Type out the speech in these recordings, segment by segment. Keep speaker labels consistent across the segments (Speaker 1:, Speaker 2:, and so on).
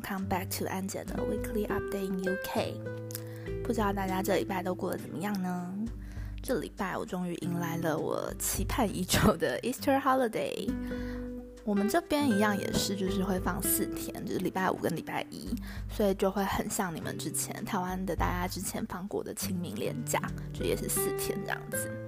Speaker 1: Come back to 安姐的 Weekly Update in UK。不知道大家这礼拜都过得怎么样呢？这礼拜我终于迎来了我期盼已久的 Easter Holiday。我们这边一样也是，就是会放四天，就是礼拜五跟礼拜一，所以就会很像你们之前台湾的大家之前放过的清明连假，就也是四天这样子。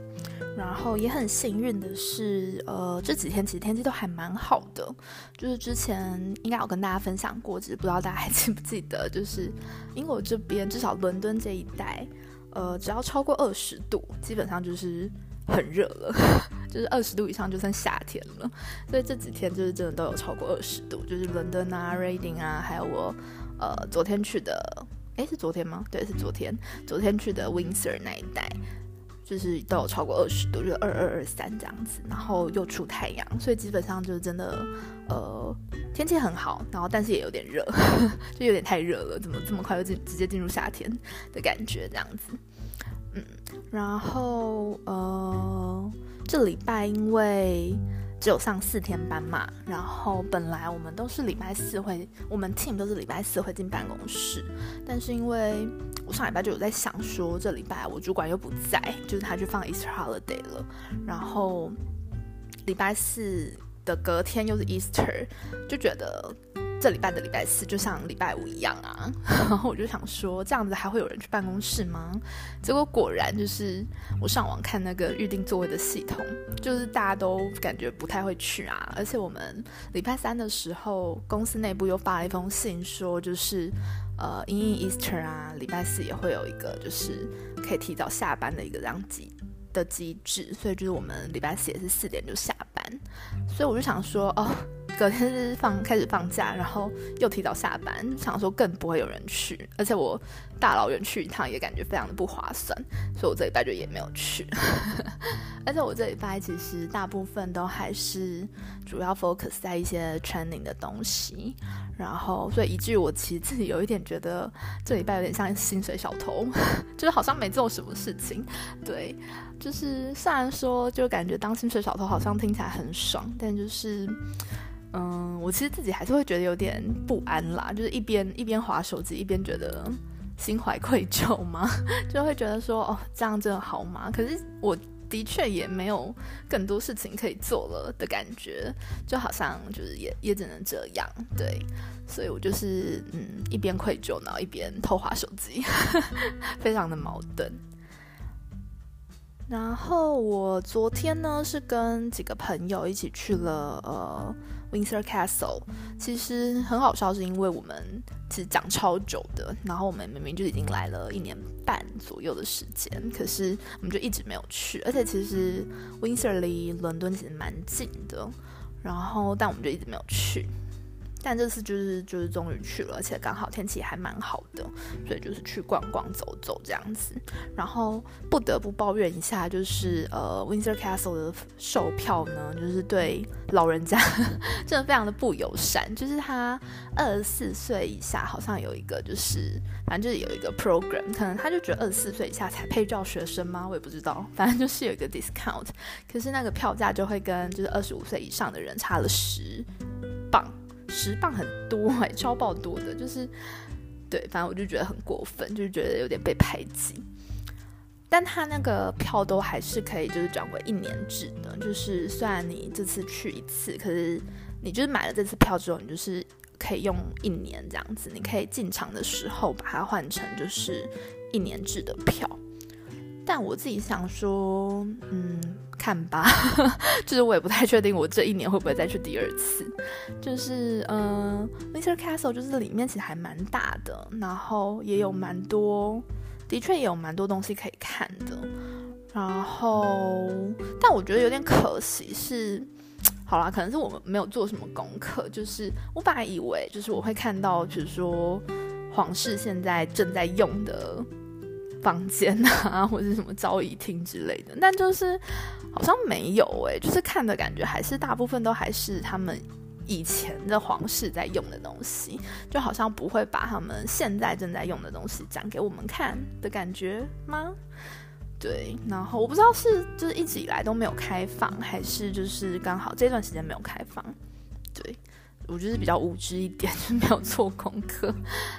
Speaker 1: 然后也很幸运的是，呃，这几天其实天气都还蛮好的。就是之前应该有跟大家分享过，只是不知道大家还记不记得，就是英国这边至少伦敦这一带，呃，只要超过二十度，基本上就是很热了，就是二十度以上就算夏天了。所以这几天就是真的都有超过二十度，就是伦敦啊、Reading 啊，还有我呃昨天去的，诶，是昨天吗？对，是昨天，昨天去的 Windsor 那一带。就是都有超过二十度，就二二二三这样子，然后又出太阳，所以基本上就是真的，呃，天气很好，然后但是也有点热，就有点太热了，怎么这么快就进直接进入夏天的感觉这样子，嗯，然后呃，这礼拜因为。只有上四天班嘛，然后本来我们都是礼拜四会，我们 team 都是礼拜四会进办公室，但是因为我上礼拜就有在想说，这礼拜我主管又不在，就是他去放 Easter holiday 了，然后礼拜四的隔天又是 Easter，就觉得。这礼拜的礼拜四就像礼拜五一样啊，然 后我就想说，这样子还会有人去办公室吗？结果果然就是我上网看那个预定座位的系统，就是大家都感觉不太会去啊。而且我们礼拜三的时候，公司内部又发了一封信，说就是呃，因为 Easter 啊，礼拜四也会有一个就是可以提早下班的一个这样机的机制，所以就是我们礼拜四也是四点就下班，所以我就想说哦。隔天是放开始放假，然后又提早下班，想说更不会有人去，而且我大老远去一趟也感觉非常的不划算，所以我这礼拜就也没有去。而且我这礼拜其实大部分都还是主要 focus 在一些 training 的东西，然后所以以至于我其实自己有一点觉得这礼拜有点像薪水小偷，就是好像没做什么事情。对，就是虽然说就感觉当薪水小偷好像听起来很爽，但就是。嗯，我其实自己还是会觉得有点不安啦，就是一边一边划手机，一边觉得心怀愧疚嘛，就会觉得说，哦，这样真的好吗？可是我的确也没有更多事情可以做了的感觉，就好像就是也也只能这样，对，所以我就是嗯，一边愧疚，然后一边偷划手机，非常的矛盾。然后我昨天呢是跟几个朋友一起去了呃 Windsor Castle，其实很好笑，是因为我们其实讲超久的，然后我们明明就已经来了一年半左右的时间，可是我们就一直没有去，而且其实 Windsor 离伦敦其实蛮近的，然后但我们就一直没有去。但这次就是就是终于去了，而且刚好天气还蛮好的，所以就是去逛逛走走这样子。然后不得不抱怨一下，就是呃，Windsor Castle 的售票呢，就是对老人家 真的非常的不友善。就是他二十四岁以下好像有一个，就是反正就是有一个 program，可能他就觉得二十四岁以下才配叫学生吗？我也不知道，反正就是有一个 discount，可是那个票价就会跟就是二十五岁以上的人差了十磅。十磅很多哎，超爆多的，就是，对，反正我就觉得很过分，就是觉得有点被排挤。但他那个票都还是可以，就是转为一年制的，就是虽然你这次去一次，可是你就是买了这次票之后，你就是可以用一年这样子，你可以进场的时候把它换成就是一年制的票。但我自己想说，嗯。看吧，就是我也不太确定，我这一年会不会再去第二次。就是，嗯，Windsor Castle 就是里面其实还蛮大的，然后也有蛮多，的确也有蛮多东西可以看的。然后，但我觉得有点可惜是，好啦，可能是我们没有做什么功课。就是我本来以为，就是我会看到，比如说皇室现在正在用的。房间啊，或者什么招仪厅之类的，但就是好像没有诶，就是看的感觉还是大部分都还是他们以前的皇室在用的东西，就好像不会把他们现在正在用的东西讲给我们看的感觉吗？对，然后我不知道是就是一直以来都没有开放，还是就是刚好这段时间没有开放。对，我就是比较无知一点，就没有做功课。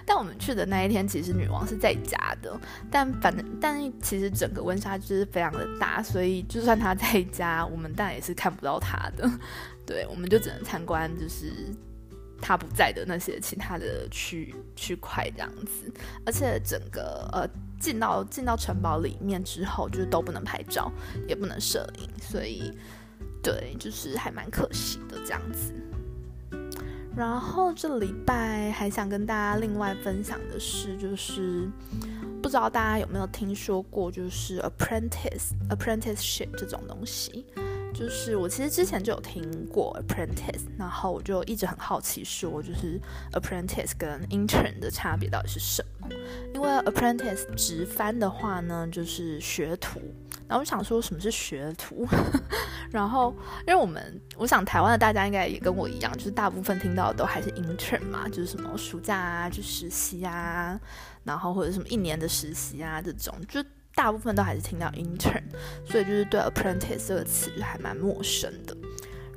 Speaker 1: 但我们去的那一天，其实女王是在家的。但反正，但其实整个温莎就是非常的大，所以就算她在家，我们当然也是看不到她的。对，我们就只能参观，就是她不在的那些其他的区区块这样子。而且整个呃进到进到城堡里面之后，就是都不能拍照，也不能摄影，所以对，就是还蛮可惜的这样子。然后这礼拜还想跟大家另外分享的是，就是不知道大家有没有听说过，就是 apprentice apprenticeship 这种东西。就是我其实之前就有听过 apprentice，然后我就一直很好奇，说就是 apprentice 跟 intern 的差别到底是什么？因为 apprentice 直翻的话呢，就是学徒。然后我想说什么是学徒，然后因为我们我想台湾的大家应该也跟我一样，就是大部分听到的都还是 intern 嘛，就是什么暑假啊就实习啊，然后或者什么一年的实习啊这种，就大部分都还是听到 intern，所以就是对 apprentice 这个词就还蛮陌生的。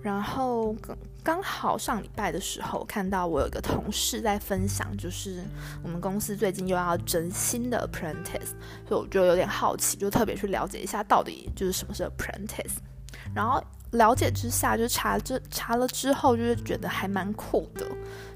Speaker 1: 然后刚刚好上礼拜的时候看到我有个同事在分享，就是我们公司最近又要征新的 apprentice，所以我就有点好奇，就特别去了解一下到底就是什么是 apprentice。然后了解之下就查这查了之后，就是觉得还蛮酷的，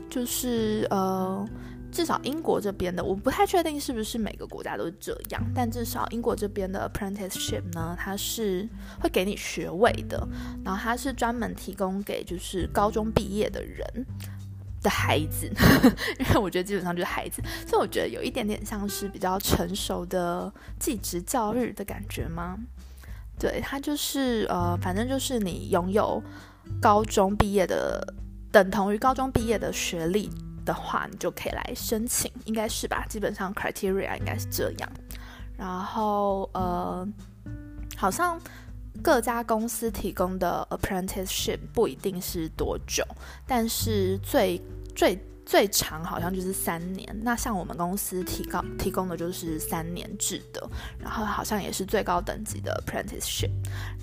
Speaker 1: 就是呃。至少英国这边的，我不太确定是不是每个国家都是这样，但至少英国这边的 apprenticeship 呢，它是会给你学位的，然后它是专门提供给就是高中毕业的人的孩子，因为我觉得基本上就是孩子，所以我觉得有一点点像是比较成熟的继职教育的感觉吗？对，它就是呃，反正就是你拥有高中毕业的，等同于高中毕业的学历。的话，你就可以来申请，应该是吧？基本上 criteria 应该是这样。然后呃，好像各家公司提供的 apprenticeship 不一定是多久，但是最最最长好像就是三年。那像我们公司提高提供的就是三年制的，然后好像也是最高等级的 apprenticeship。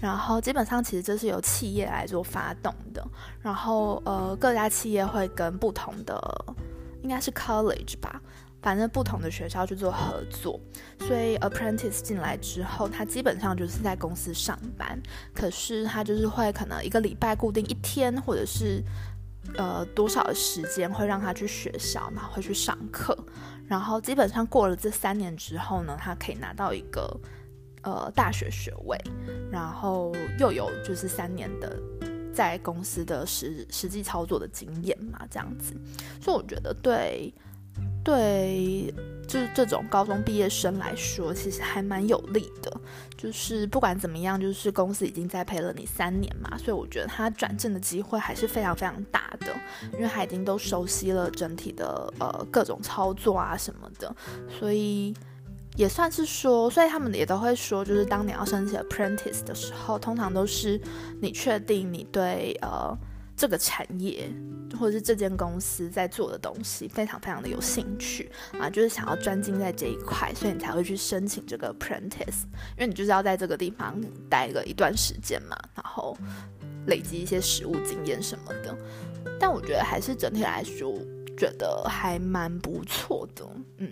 Speaker 1: 然后基本上其实这是由企业来做发动的，然后呃各家企业会跟不同的应该是 college 吧，反正不同的学校去做合作，所以 apprentice 进来之后，他基本上就是在公司上班，可是他就是会可能一个礼拜固定一天，或者是呃多少的时间会让他去学校，然后会去上课，然后基本上过了这三年之后呢，他可以拿到一个呃大学学位，然后又有就是三年的。在公司的实实际操作的经验嘛，这样子，所以我觉得对对，就是这种高中毕业生来说，其实还蛮有利的。就是不管怎么样，就是公司已经栽培了你三年嘛，所以我觉得他转正的机会还是非常非常大的，因为他已经都熟悉了整体的呃各种操作啊什么的，所以。也算是说，所以他们也都会说，就是当你要申请 apprentice 的时候，通常都是你确定你对呃这个产业或者是这间公司在做的东西非常非常的有兴趣啊，就是想要专精在这一块，所以你才会去申请这个 Prentice 因为你就是要在这个地方待个一段时间嘛，然后累积一些实务经验什么的。但我觉得还是整体来说，觉得还蛮不错的，嗯，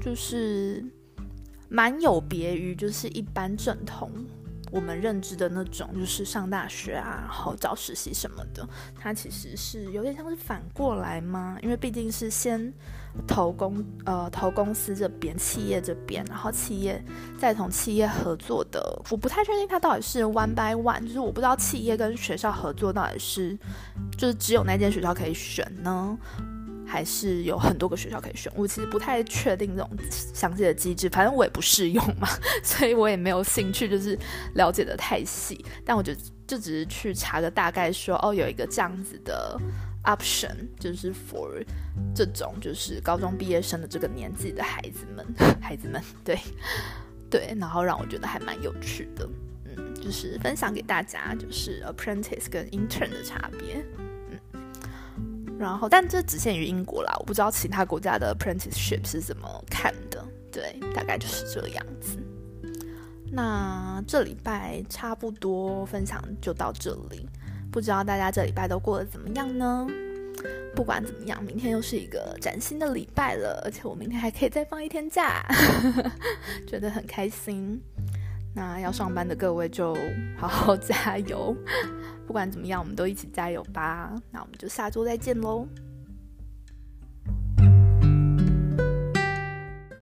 Speaker 1: 就是。蛮有别于就是一般正统我们认知的那种，就是上大学啊，然后找实习什么的。它其实是有点像是反过来吗？因为毕竟是先投公呃投公司这边，企业这边，然后企业再同企业合作的。我不太确定它到底是 one by one，就是我不知道企业跟学校合作到底是就是只有那间学校可以选呢。还是有很多个学校可以选，我其实不太确定这种详细的机制，反正我也不适用嘛，所以我也没有兴趣就是了解的太细。但我就就只是去查个大概，说哦有一个这样子的 option，就是 for 这种就是高中毕业生的这个年纪的孩子们，孩子们，对对，然后让我觉得还蛮有趣的，嗯，就是分享给大家，就是 apprentice 跟 intern 的差别。然后，但这只限于英国啦，我不知道其他国家的 apprenticeship 是怎么看的。对，大概就是这样子。那这礼拜差不多分享就到这里，不知道大家这礼拜都过得怎么样呢？不管怎么样，明天又是一个崭新的礼拜了，而且我明天还可以再放一天假，觉得很开心。那要上班的各位就好好 加油，不管怎么样，我们都一起加油吧。那我们就下周再见喽。